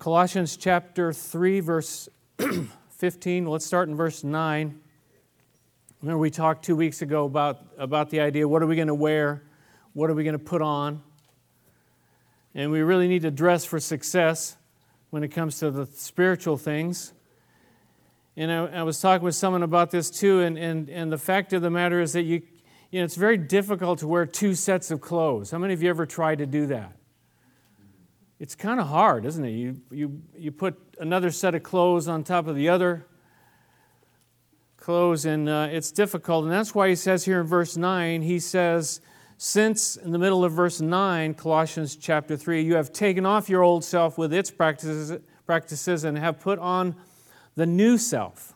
Colossians chapter 3, verse 15. Let's start in verse 9. Remember, we talked two weeks ago about, about the idea what are we going to wear? What are we going to put on? And we really need to dress for success when it comes to the spiritual things. And I, I, was talking with someone about this too, and, and, and the fact of the matter is that you, you know, it's very difficult to wear two sets of clothes. How many of you ever tried to do that? It's kind of hard, isn't it? You, you, you put another set of clothes on top of the other clothes, and uh, it's difficult. And that's why he says here in verse 9, he says, Since in the middle of verse 9, Colossians chapter 3, you have taken off your old self with its practices, practices and have put on the new self,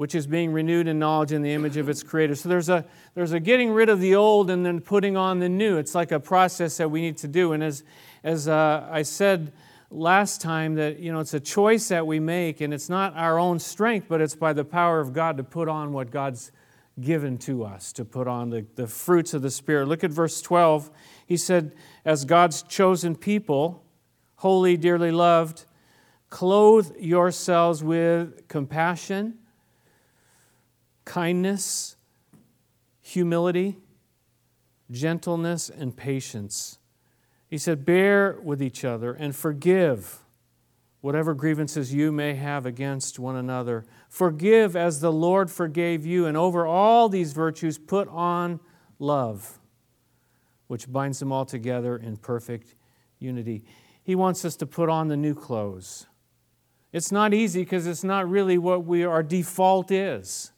which is being renewed in knowledge in the image of its creator. So there's a, there's a getting rid of the old and then putting on the new. It's like a process that we need to do. And as as uh, I said last time, that you know it's a choice that we make, and it's not our own strength, but it's by the power of God to put on what God's given to us, to put on the, the fruits of the Spirit. Look at verse 12. He said, As God's chosen people, holy, dearly loved, clothe yourselves with compassion, kindness, humility, gentleness, and patience he said, Bear with each other and forgive whatever grievances you may have against one another. Forgive as the Lord forgave you, and over all these virtues, put on love, which binds them all together in perfect unity. He wants us to put on the new clothes. It's not easy because it's not really what we, our default is.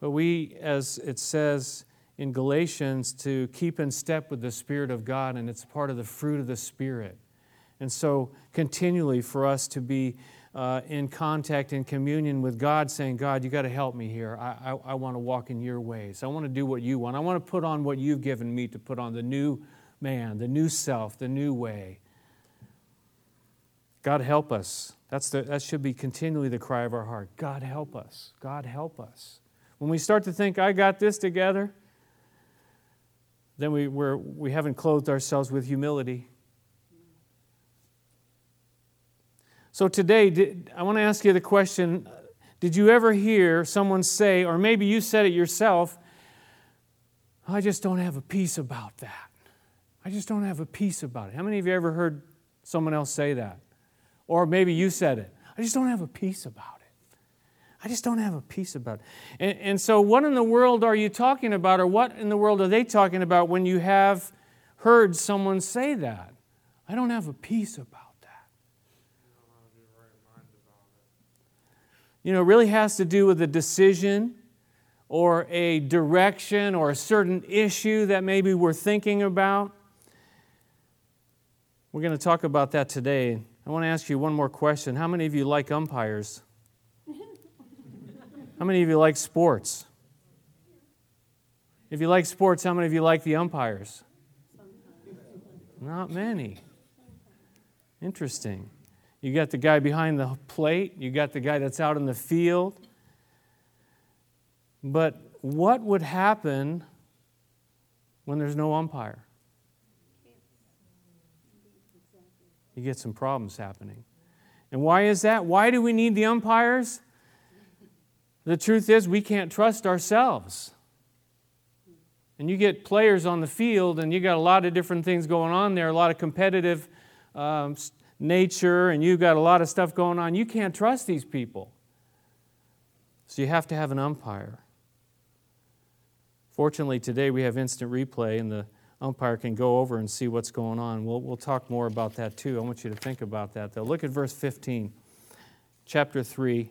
But we, as it says, in Galatians to keep in step with the Spirit of God, and it's part of the fruit of the Spirit. And so, continually for us to be uh, in contact and communion with God, saying, God, you got to help me here. I, I, I want to walk in your ways. I want to do what you want. I want to put on what you've given me to put on the new man, the new self, the new way. God, help us. That's the, that should be continually the cry of our heart. God, help us. God, help us. When we start to think, I got this together, then we, we're, we haven't clothed ourselves with humility. So today, did, I want to ask you the question uh, Did you ever hear someone say, or maybe you said it yourself, I just don't have a peace about that? I just don't have a peace about it. How many of you ever heard someone else say that? Or maybe you said it. I just don't have a peace about it. I just don't have a peace about it. And, and so, what in the world are you talking about, or what in the world are they talking about when you have heard someone say that? I don't have a peace about that. You know, it really has to do with a decision or a direction or a certain issue that maybe we're thinking about. We're going to talk about that today. I want to ask you one more question. How many of you like umpires? How many of you like sports? If you like sports, how many of you like the umpires? Not many. Interesting. You got the guy behind the plate, you got the guy that's out in the field. But what would happen when there's no umpire? You get some problems happening. And why is that? Why do we need the umpires? The truth is, we can't trust ourselves. And you get players on the field, and you got a lot of different things going on there, a lot of competitive um, nature, and you've got a lot of stuff going on. You can't trust these people. So you have to have an umpire. Fortunately, today we have instant replay, and the umpire can go over and see what's going on. We'll, we'll talk more about that too. I want you to think about that, though. Look at verse 15, chapter 3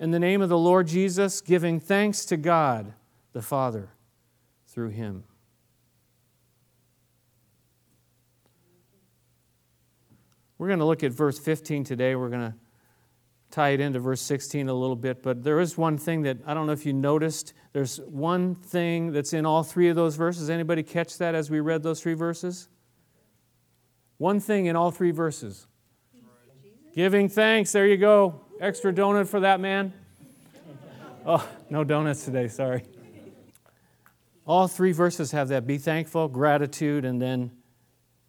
in the name of the Lord Jesus, giving thanks to God the Father through him. We're going to look at verse 15 today. We're going to tie it into verse 16 a little bit, but there is one thing that I don't know if you noticed. There's one thing that's in all three of those verses. Anybody catch that as we read those three verses? One thing in all three verses. Giving thanks. There you go. Extra donut for that man. Oh, no donuts today, sorry. All three verses have that be thankful, gratitude, and then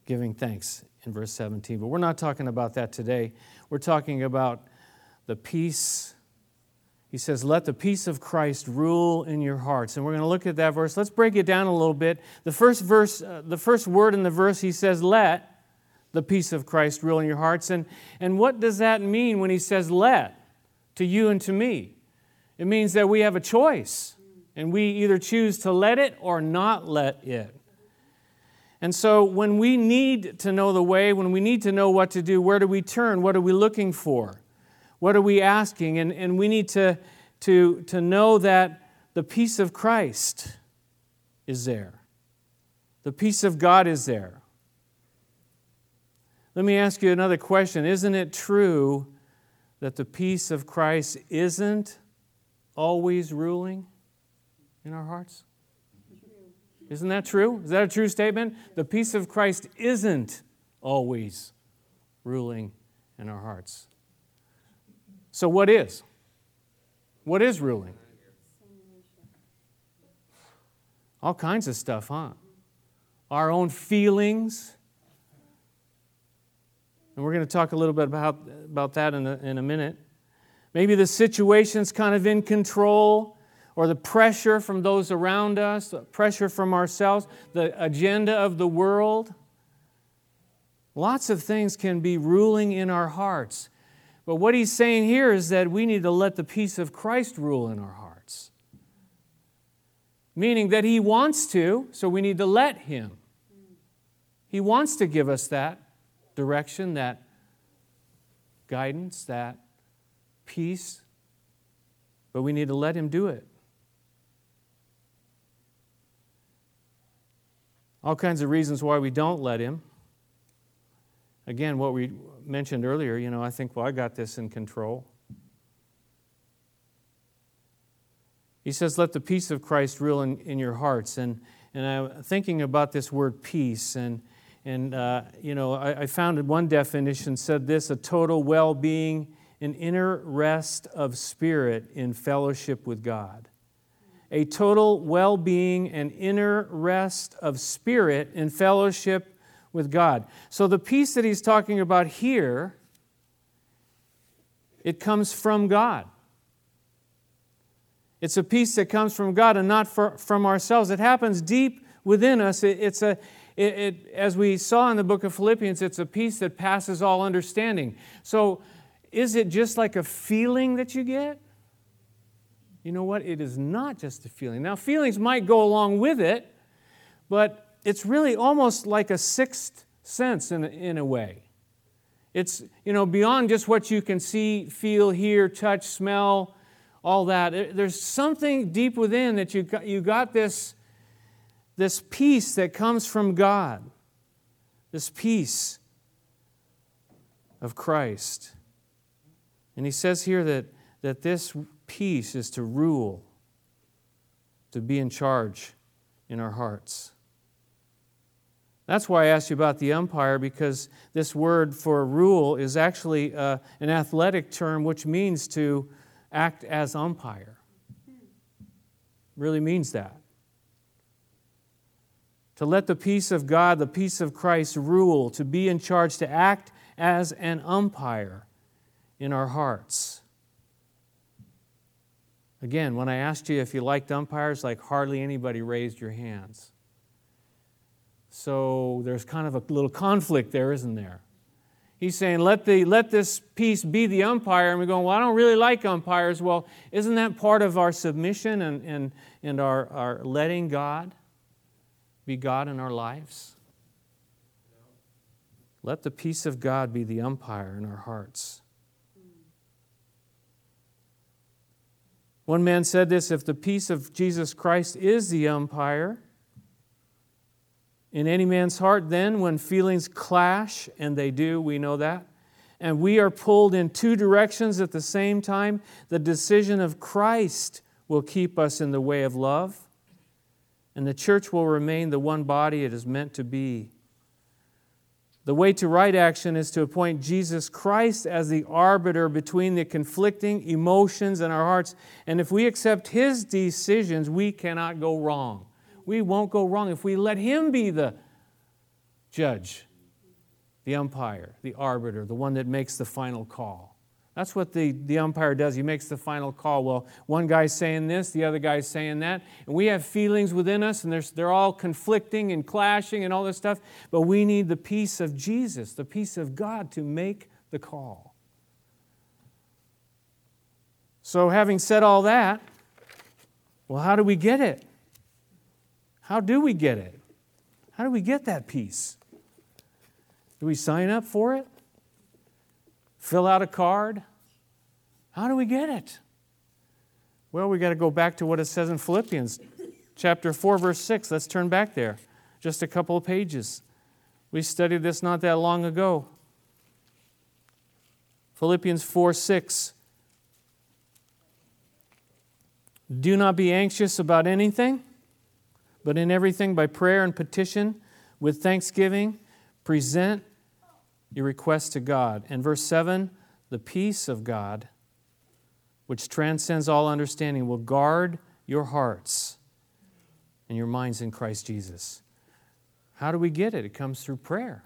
giving thanks in verse 17. But we're not talking about that today. We're talking about the peace. He says, Let the peace of Christ rule in your hearts. And we're going to look at that verse. Let's break it down a little bit. The first verse, uh, the first word in the verse, he says, Let the peace of Christ rule in your hearts. And, and what does that mean when he says let to you and to me? It means that we have a choice, and we either choose to let it or not let it. And so when we need to know the way, when we need to know what to do, where do we turn? What are we looking for? What are we asking? And, and we need to, to, to know that the peace of Christ is there. The peace of God is there. Let me ask you another question. Isn't it true that the peace of Christ isn't always ruling in our hearts? Isn't that true? Is that a true statement? The peace of Christ isn't always ruling in our hearts. So, what is? What is ruling? All kinds of stuff, huh? Our own feelings, and we're going to talk a little bit about, about that in a, in a minute. Maybe the situation's kind of in control, or the pressure from those around us, the pressure from ourselves, the agenda of the world. Lots of things can be ruling in our hearts. But what he's saying here is that we need to let the peace of Christ rule in our hearts. Meaning that he wants to, so we need to let him. He wants to give us that direction, that guidance, that peace, but we need to let Him do it. All kinds of reasons why we don't let Him. Again, what we mentioned earlier, you know, I think, well, I got this in control. He says, let the peace of Christ rule in, in your hearts. And, and I'm thinking about this word peace, and and, uh, you know, I, I found one definition said this a total well being, an inner rest of spirit in fellowship with God. A total well being and inner rest of spirit in fellowship with God. So the peace that he's talking about here, it comes from God. It's a peace that comes from God and not for, from ourselves. It happens deep within us. It, it's, a, it, it, as we saw in the book of Philippians, it's a peace that passes all understanding. So, is it just like a feeling that you get? You know what? It is not just a feeling. Now, feelings might go along with it, but it's really almost like a sixth sense in a, in a way. It's, you know, beyond just what you can see, feel, hear, touch, smell, all that. There's something deep within that you got, you got this this peace that comes from God, this peace of Christ. And he says here that, that this peace is to rule, to be in charge in our hearts. That's why I asked you about the umpire, because this word for rule is actually uh, an athletic term which means to act as umpire. Really means that to let the peace of God, the peace of Christ rule, to be in charge, to act as an umpire in our hearts. Again, when I asked you if you liked umpires, like hardly anybody raised your hands. So there's kind of a little conflict there, isn't there? He's saying, let, the, let this peace be the umpire. And we're going, well, I don't really like umpires. Well, isn't that part of our submission and, and, and our, our letting God? Be God in our lives? Let the peace of God be the umpire in our hearts. One man said this if the peace of Jesus Christ is the umpire, in any man's heart, then, when feelings clash, and they do, we know that, and we are pulled in two directions at the same time, the decision of Christ will keep us in the way of love, and the church will remain the one body it is meant to be. The way to right action is to appoint Jesus Christ as the arbiter between the conflicting emotions in our hearts. And if we accept His decisions, we cannot go wrong. We won't go wrong if we let Him be the judge, the umpire, the arbiter, the one that makes the final call. That's what the, the umpire does. He makes the final call. Well, one guy's saying this, the other guy's saying that. And we have feelings within us, and they're all conflicting and clashing and all this stuff. But we need the peace of Jesus, the peace of God to make the call. So, having said all that, well, how do we get it? How do we get it? How do we get that peace? Do we sign up for it? Fill out a card? How do we get it? Well, we got to go back to what it says in Philippians chapter 4 verse 6. Let's turn back there. Just a couple of pages. We studied this not that long ago. Philippians 4 6. Do not be anxious about anything but in everything, by prayer and petition, with thanksgiving, present your request to God. And verse 7 the peace of God, which transcends all understanding, will guard your hearts and your minds in Christ Jesus. How do we get it? It comes through prayer.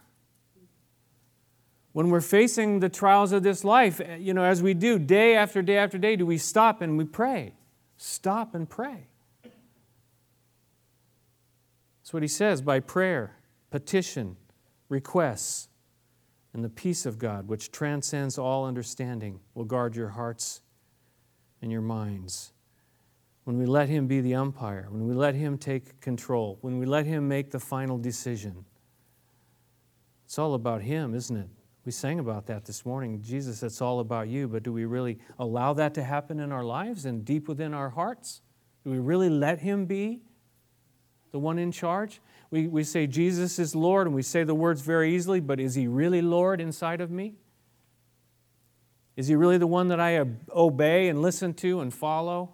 When we're facing the trials of this life, eh, you know, as we do day after day after day, do we stop and we pray? Stop and pray. That's what he says by prayer, petition, requests, and the peace of God, which transcends all understanding, will guard your hearts and your minds. When we let Him be the umpire, when we let Him take control, when we let Him make the final decision, it's all about Him, isn't it? We sang about that this morning. Jesus, it's all about you, but do we really allow that to happen in our lives and deep within our hearts? Do we really let Him be? the one in charge. We, we say Jesus is Lord and we say the words very easily, but is He really Lord inside of me? Is He really the one that I obey and listen to and follow?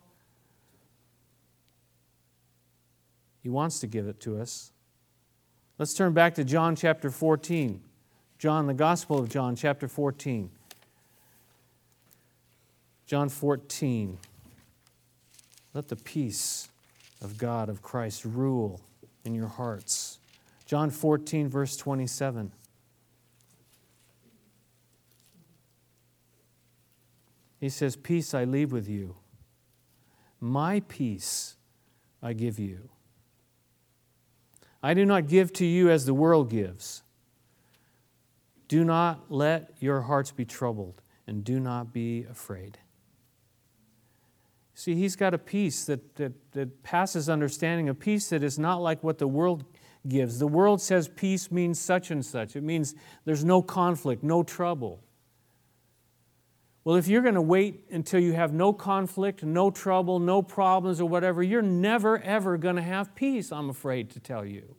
He wants to give it to us. Let's turn back to John chapter 14. John, the Gospel of John, chapter 14. John 14. Let the peace of God, of Christ, rule in your hearts. John 14, verse 27. He says, Peace I leave with you, my peace I give you. I do not give to you as the world gives. Do not let your hearts be troubled, and do not be afraid. See, he's got a peace that, that, that passes understanding, a peace that is not like what the world gives. The world says peace means such and such, it means there's no conflict, no trouble. Well, if you're going to wait until you have no conflict, no trouble, no problems, or whatever, you're never, ever going to have peace, I'm afraid to tell you.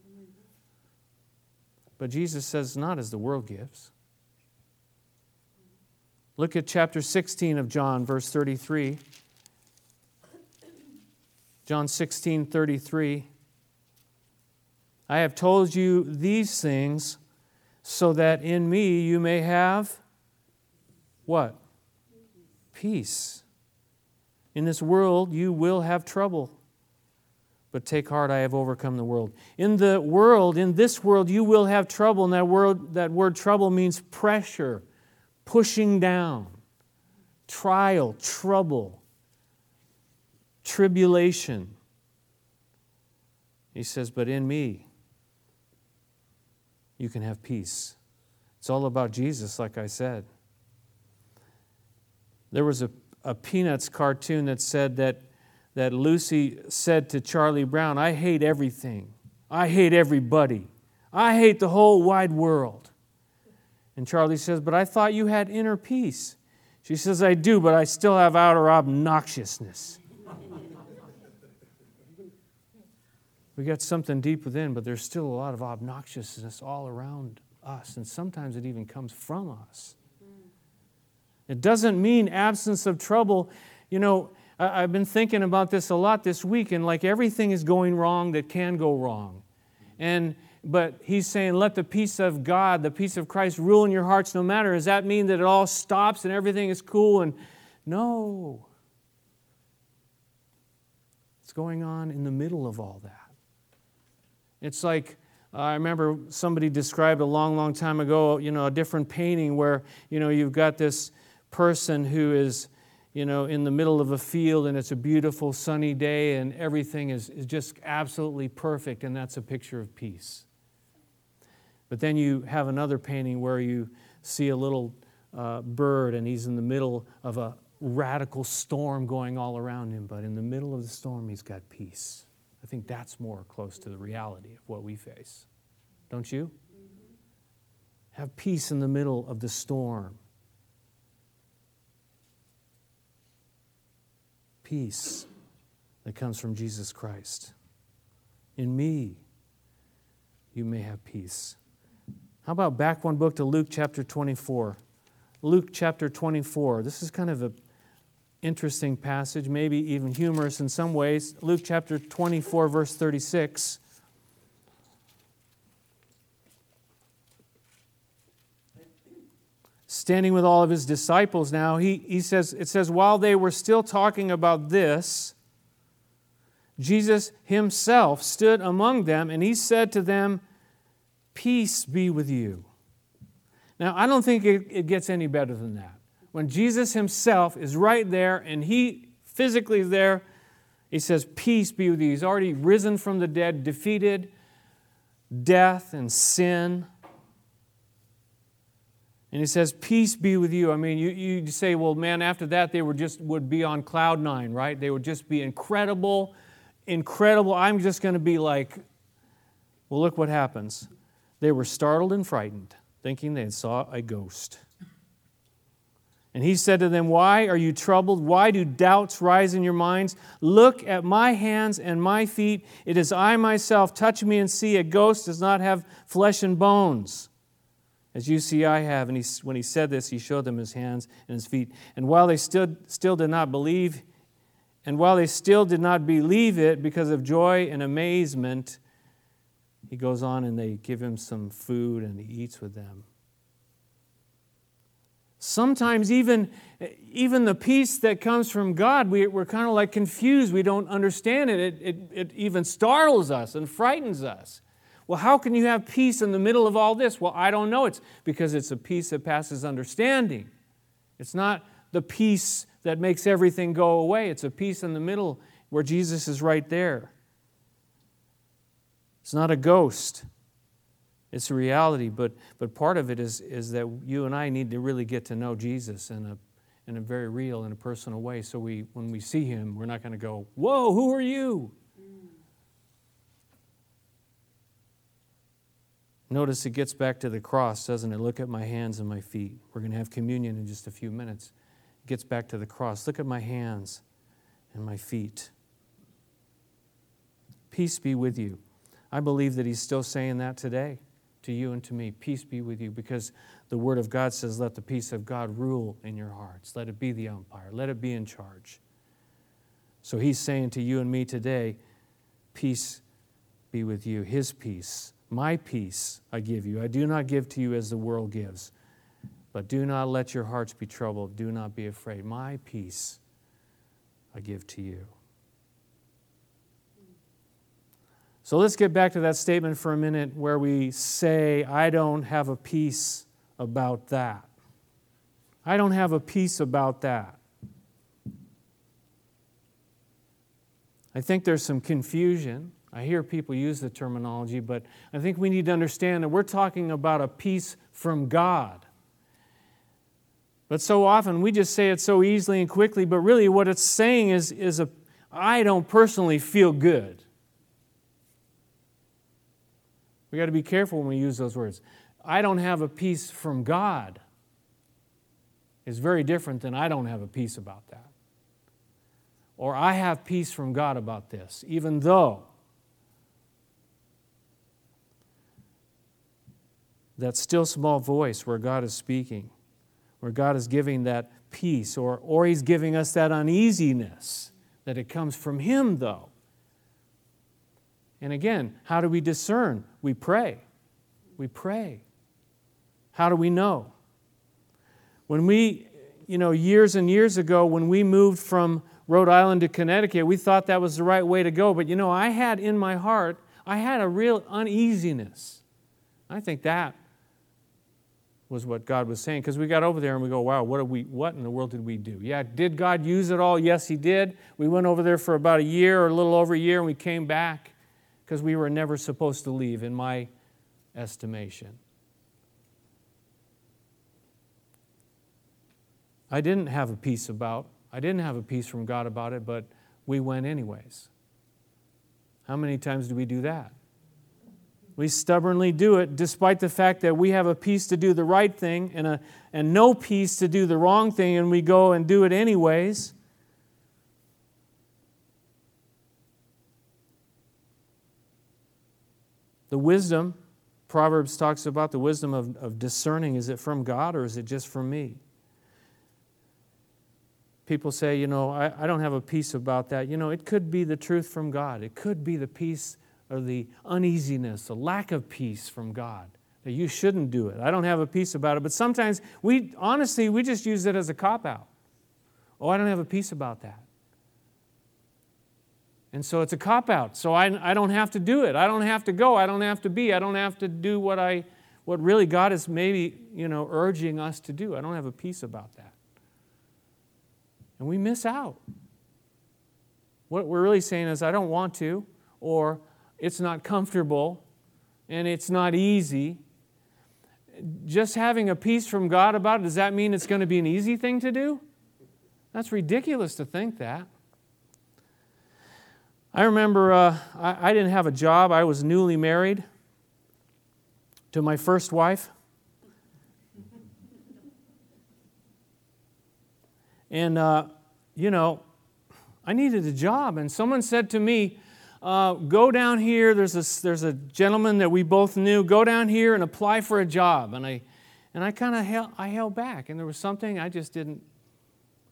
But Jesus says, not as the world gives. Look at chapter 16 of John, verse 33. John 16, 33. I have told you these things so that in me you may have what? Peace. In this world you will have trouble. But take heart, I have overcome the world. In the world, in this world, you will have trouble. And that word, that word trouble means pressure, pushing down, trial, trouble tribulation. He says, But in me, you can have peace. It's all about Jesus, like I said. There was a, a Peanuts cartoon that said that, that Lucy said to Charlie Brown, I hate everything. I hate everybody. I hate the whole wide world. And Charlie says, But I thought you had inner peace. She says, I do, but I still have outer obnoxiousness. We got something deep within, but there's still a lot of obnoxiousness all around us, and sometimes it even comes from us. It doesn't mean absence of trouble. You know, I've been thinking about this a lot this week, and like everything is going wrong that can go wrong. And but he's saying, let the peace of God, the peace of Christ rule in your hearts no matter. Does that mean that it all stops and everything is cool? And no. It's going on in the middle of all that. It's like I remember somebody described a long, long time ago, you know, a different painting where, you know, you've got this person who is, you know, in the middle of a field and it's a beautiful sunny day and everything is, is just absolutely perfect, and that's a picture of peace. But then you have another painting where you see a little uh, bird and he's in the middle of a radical storm going all around him, but in the middle of the storm, he's got peace. I think that's more close to the reality of what we face. Don't you? Mm-hmm. Have peace in the middle of the storm. Peace that comes from Jesus Christ. In me, you may have peace. How about back one book to Luke chapter 24? Luke chapter 24. This is kind of an interesting passage, maybe even humorous in some ways. Luke chapter 24, verse 36. Standing with all of his disciples now, he, he says, it says, while they were still talking about this, Jesus himself stood among them and he said to them, Peace be with you. Now, I don't think it, it gets any better than that. When Jesus himself is right there and he physically is there, he says, Peace be with you. He's already risen from the dead, defeated death and sin. And he says, Peace be with you. I mean, you, you say, well, man, after that, they were just would be on cloud nine, right? They would just be incredible, incredible. I'm just going to be like, well, look what happens. They were startled and frightened, thinking they saw a ghost. And he said to them, Why are you troubled? Why do doubts rise in your minds? Look at my hands and my feet. It is I myself. Touch me and see. A ghost does not have flesh and bones, as you see I have. And he, when he said this, he showed them his hands and his feet. And while they still, still did not believe, and while they still did not believe it because of joy and amazement, he goes on and they give him some food and he eats with them. Sometimes, even, even the peace that comes from God, we, we're kind of like confused. We don't understand it. It, it. it even startles us and frightens us. Well, how can you have peace in the middle of all this? Well, I don't know. It's because it's a peace that passes understanding. It's not the peace that makes everything go away, it's a peace in the middle where Jesus is right there. It's not a ghost. It's a reality, but, but part of it is, is that you and I need to really get to know Jesus in a, in a very real and a personal way. So we, when we see him, we're not going to go, Whoa, who are you? Mm. Notice it gets back to the cross, doesn't it? Look at my hands and my feet. We're going to have communion in just a few minutes. It gets back to the cross. Look at my hands and my feet. Peace be with you. I believe that he's still saying that today to you and to me. Peace be with you, because the Word of God says, Let the peace of God rule in your hearts. Let it be the umpire, let it be in charge. So he's saying to you and me today, Peace be with you. His peace, my peace, I give you. I do not give to you as the world gives. But do not let your hearts be troubled. Do not be afraid. My peace I give to you. So let's get back to that statement for a minute where we say, I don't have a peace about that. I don't have a peace about that. I think there's some confusion. I hear people use the terminology, but I think we need to understand that we're talking about a peace from God. But so often we just say it so easily and quickly, but really what it's saying is, is a, I don't personally feel good. We got to be careful when we use those words. I don't have a peace from God is very different than I don't have a peace about that. Or I have peace from God about this, even though that still small voice where God is speaking, where God is giving that peace, or, or He's giving us that uneasiness that it comes from Him, though. And again, how do we discern? We pray. We pray. How do we know? When we, you know, years and years ago, when we moved from Rhode Island to Connecticut, we thought that was the right way to go. But, you know, I had in my heart, I had a real uneasiness. I think that was what God was saying because we got over there and we go, wow, what, we, what in the world did we do? Yeah, did God use it all? Yes, He did. We went over there for about a year or a little over a year and we came back because we were never supposed to leave, in my estimation. I didn't have a peace about, I didn't have a peace from God about it, but we went anyways. How many times do we do that? We stubbornly do it despite the fact that we have a peace to do the right thing and, a, and no peace to do the wrong thing, and we go and do it anyways. The wisdom, Proverbs talks about the wisdom of, of discerning is it from God or is it just from me? People say, you know, I, I don't have a peace about that. You know, it could be the truth from God, it could be the peace or the uneasiness, the lack of peace from God. That you shouldn't do it. I don't have a peace about it. But sometimes we, honestly, we just use it as a cop out. Oh, I don't have a peace about that. And so it's a cop out. So I, I don't have to do it. I don't have to go. I don't have to be. I don't have to do what I what really God is maybe, you know, urging us to do. I don't have a peace about that. And we miss out. What we're really saying is I don't want to, or it's not comfortable, and it's not easy. Just having a peace from God about it, does that mean it's going to be an easy thing to do? That's ridiculous to think that. I remember uh, I, I didn't have a job, I was newly married to my first wife. And, uh, you know, I needed a job. And someone said to me, uh, go down here. There's a, there's a gentleman that we both knew. Go down here and apply for a job. And I, and I kind of held, I held back. And there was something I just didn't,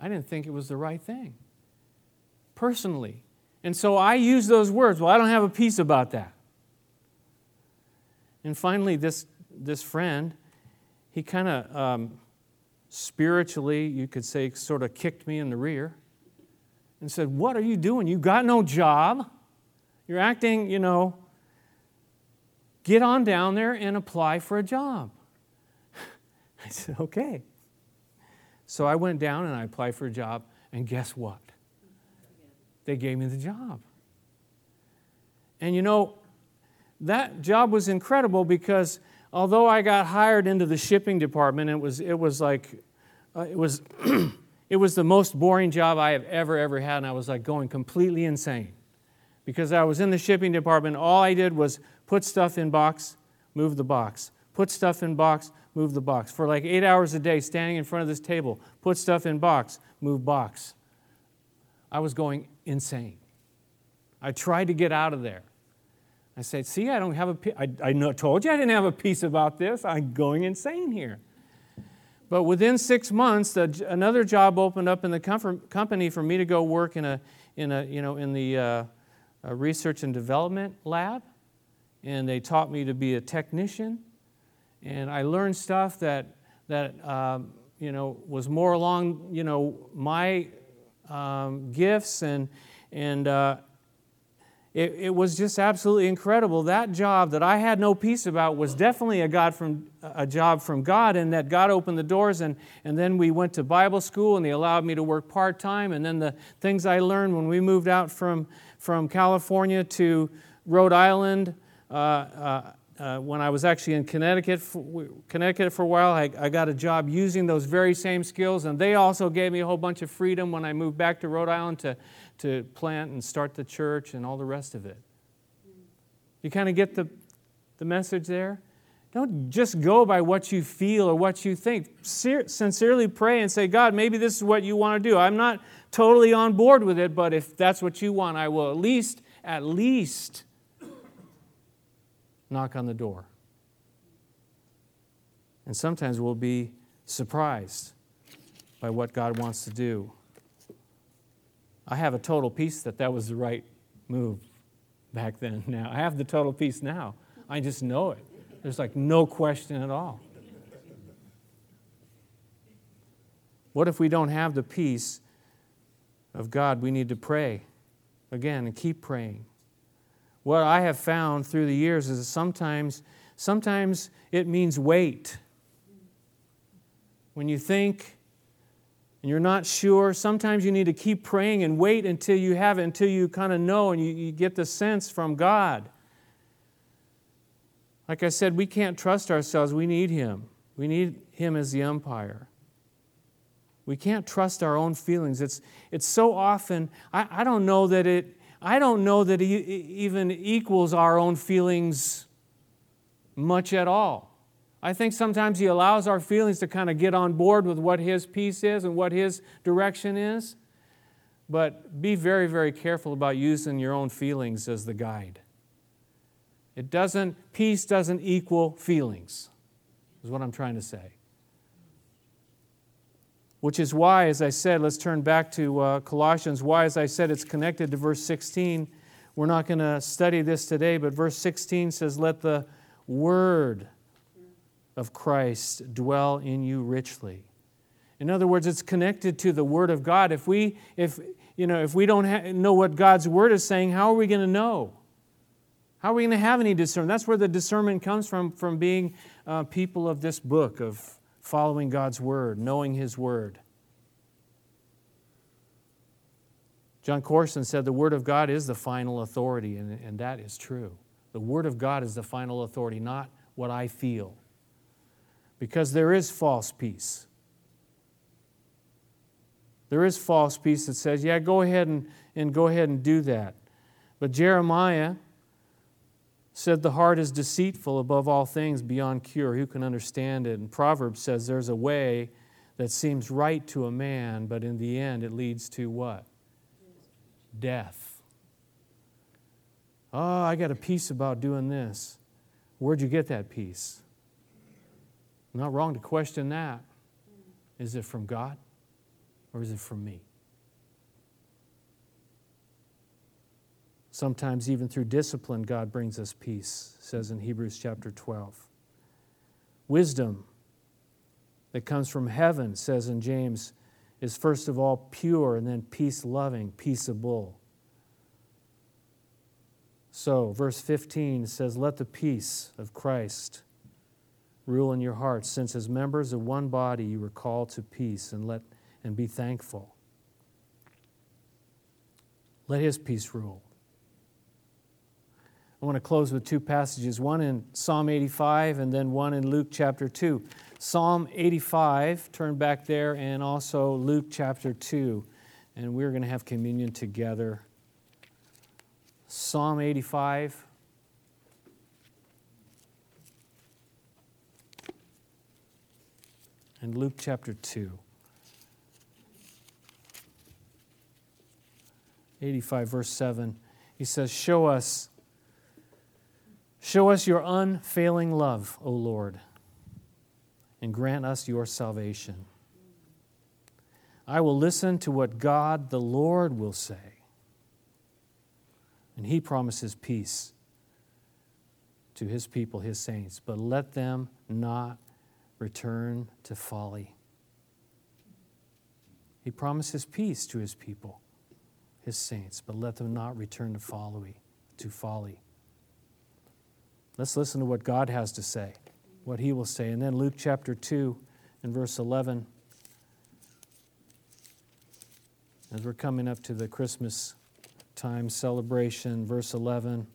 I didn't think it was the right thing. Personally. And so I used those words. Well, I don't have a peace about that. And finally, this, this friend, he kind of um, spiritually, you could say, sort of kicked me in the rear and said, What are you doing? You got no job. You're acting, you know, get on down there and apply for a job. I said, okay. So I went down and I applied for a job, and guess what? They gave me the job. And you know, that job was incredible because although I got hired into the shipping department, it was, it was like, uh, it was. it was the most boring job I have ever, ever had, and I was like going completely insane because I was in the shipping department. All I did was put stuff in box, move the box, put stuff in box, move the box. For like eight hours a day, standing in front of this table, put stuff in box, move box. I was going insane. I tried to get out of there. I said, See, I don't have a, I, I told you I didn't have a peace about this. I'm going insane here. But within six months, another job opened up in the company for me to go work in a, in a you know, in the, uh, research and development lab, and they taught me to be a technician. And I learned stuff that, that um, you know, was more along you know, my um, gifts, and, and uh, it, it was just absolutely incredible. That job that I had no peace about was definitely a, God from, a job from God, and that God opened the doors. And, and then we went to Bible school, and they allowed me to work part time. And then the things I learned when we moved out from from California to Rhode Island. Uh, uh, uh, when I was actually in Connecticut for, Connecticut for a while, I, I, got a job using those very same skills, and they also gave me a whole bunch of freedom when I moved back to Rhode Island to, to plant and start the church and all the rest of it. You kind of get the, the message there? Don't just go by what you feel or what you think. Sincerely pray and say, God, maybe this is what you want to do. I'm not totally on board with it, but if that's what you want, I will at least, at least knock on the door. And sometimes we'll be surprised by what God wants to do. I have a total peace that that was the right move back then. Now, I have the total peace now. I just know it. There's like no question at all. What if we don't have the peace of God? We need to pray again and keep praying. What I have found through the years is sometimes, sometimes it means wait. When you think and you're not sure, sometimes you need to keep praying and wait until you have it, until you kind of know and you, you get the sense from God. Like I said, we can't trust ourselves. We need Him. We need Him as the umpire. We can't trust our own feelings. It's, it's so often, I, I don't know that it, I don't know that it even equals our own feelings much at all. I think sometimes He allows our feelings to kind of get on board with what His peace is and what His direction is. But be very, very careful about using your own feelings as the guide. It doesn't, peace doesn't equal feelings, is what I'm trying to say. Which is why, as I said, let's turn back to uh, Colossians. Why, as I said, it's connected to verse 16. We're not going to study this today, but verse 16 says, Let the word of Christ dwell in you richly. In other words, it's connected to the Word of God. If we, if, you know, if we don't ha- know what God's Word is saying, how are we going to know? How are we going to have any discernment? That's where the discernment comes from, from being uh, people of this book, of following God's word, knowing His word. Jon Courson said the Word of God is the final authority, and, and that is true. The Word of God is the final authority, not what I feel. Because there is false peace. There is false peace that says, yeah, go ahead and, and go ahead and do that. But Jeremiah said the heart is deceitful above all things beyond cure. Who can understand it? And Proverbs says there's a way that seems right to a man, but in the end it leads to what? Death. Oh, I got a peace about doing this. Where'd you get that peace Not wrong to question that. Is it from God or is it from me? Sometimes, even through discipline, God brings us peace, says in Hebrews chapter 12. Wisdom that comes from heaven, says in James, is first of all pure and then peace loving, peaceable. So, verse 15 says, Let the peace of Christ rule in your hearts, since as members of one body you were called to peace, and, let, and be thankful. Let his peace rule. I want to close with two passages one in Psalm 85 and then one in Luke chapter 2. Psalm 85, turn back there, and also Luke chapter 2. And we're going to have communion together. Psalm 85. And Luke chapter 2. 85, verse 7. He says, Show us Show us your unfailing love, O Lord, and grant us your salvation. I will listen to what God the Lord will say. And he promises peace to his people, his saints, but let them not return to folly. He promises peace to his people, his saints, but let them not return to folly, to folly. Let's listen to what God has to say, what He will say. And then Luke chapter 2 and verse 11. As we're coming up to the Christmas time celebration, verse 11.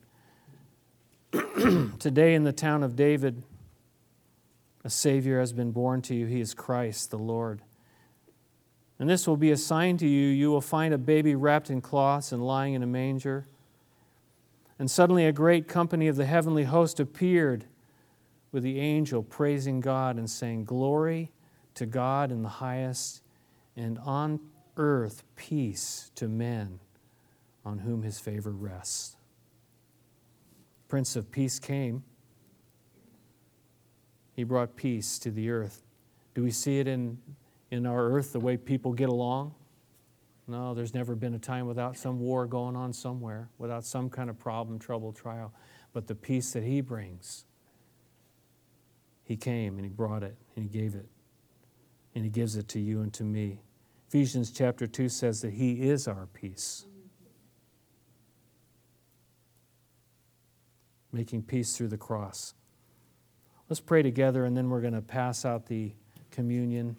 Today in the town of David, a Savior has been born to you. He is Christ the Lord. And this will be a sign to you. You will find a baby wrapped in cloths and lying in a manger. And suddenly a great company of the heavenly host appeared with the angel praising God and saying, Glory to God in the highest, and on earth peace to men on whom his favor rests. Prince of Peace came. He brought peace to the earth. Do we see it in, in our earth, the way people get along? No, there's never been a time without some war going on somewhere, without some kind of problem, trouble, trial. But the peace that He brings, He came and He brought it and He gave it. And He gives it to you and to me. Ephesians chapter 2 says that He is our peace. Making peace through the cross. Let's pray together and then we're going to pass out the communion.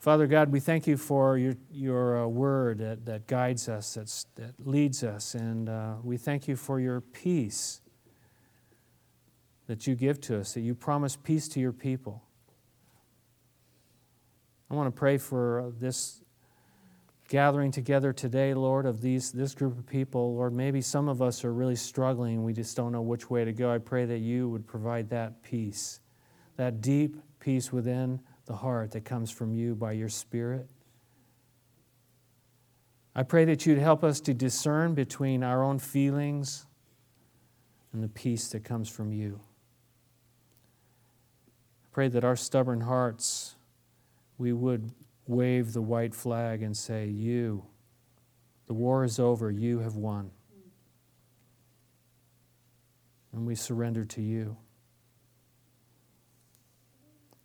Father God, we thank you for your, your uh, word that, that guides us, that's, that leads us, and uh, we thank you for your peace that you give to us, that you promise peace to your people. I want to pray for this gathering together today, Lord, of these, this group of people. Lord, maybe some of us are really struggling. We just don't know which way to go. I pray that you would provide that peace, that deep peace within the heart that comes from you by your Spirit. I pray that you'd help us to discern between our own feelings and the peace that comes from you. I pray that our stubborn hearts, we would wave the white flag and say, You, the war is over, you have won. And we surrender to you.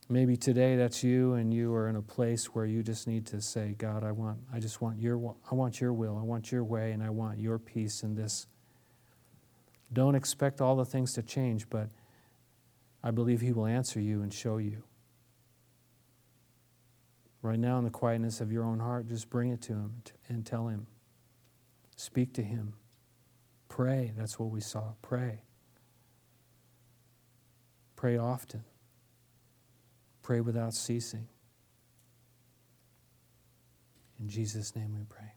Maybe today that's you and you are in a place where you just need to say, God, I want I just want your I want your will, I want your way and I want your peace in this. Don't expect all the things to change, but I believe he will answer you and show you. Right now in the quietness of your own heart, just bring it to him and tell him. Speak to him. Pray, that's what we saw. Pray. Pray often. Pray without ceasing. In Jesus' name we pray.